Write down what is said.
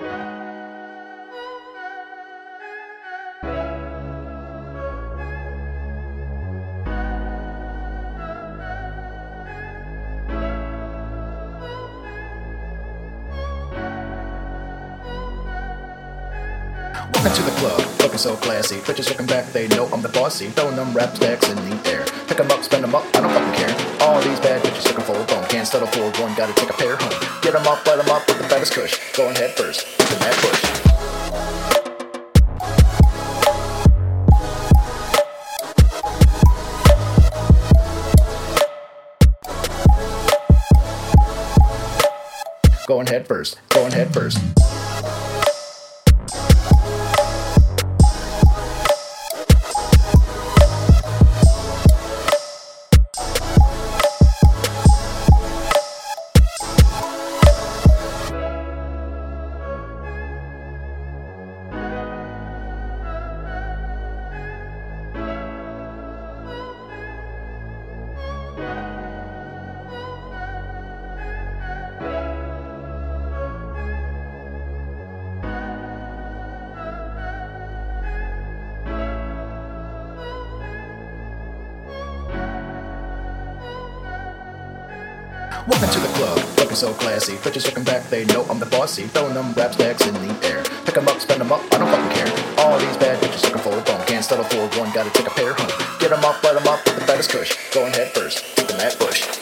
Welcome to the club, looking so classy. Bitches looking back, they know I'm the bossy. Throwing them rap stacks in the air. Pick 'em up, spend 'em up, I don't fucking care. All these bad bitches looking for a bone. Can't settle for one, gotta take a pair home. Get 'em up, let 'em up with the fattest kush. Going head first, to that push. Going head first, going head first. Walking to the club, looking so classy. Bitches looking back, they know I'm the bossy. Throwing them rap stacks in the air. Pick 'em up, spend 'em up, I don't fucking care. All these bad bitches looking for a bone. Can't settle for one, gotta take a pair home. Get 'em up, let 'em up with the fattest kush. Going head first, keeping that bush.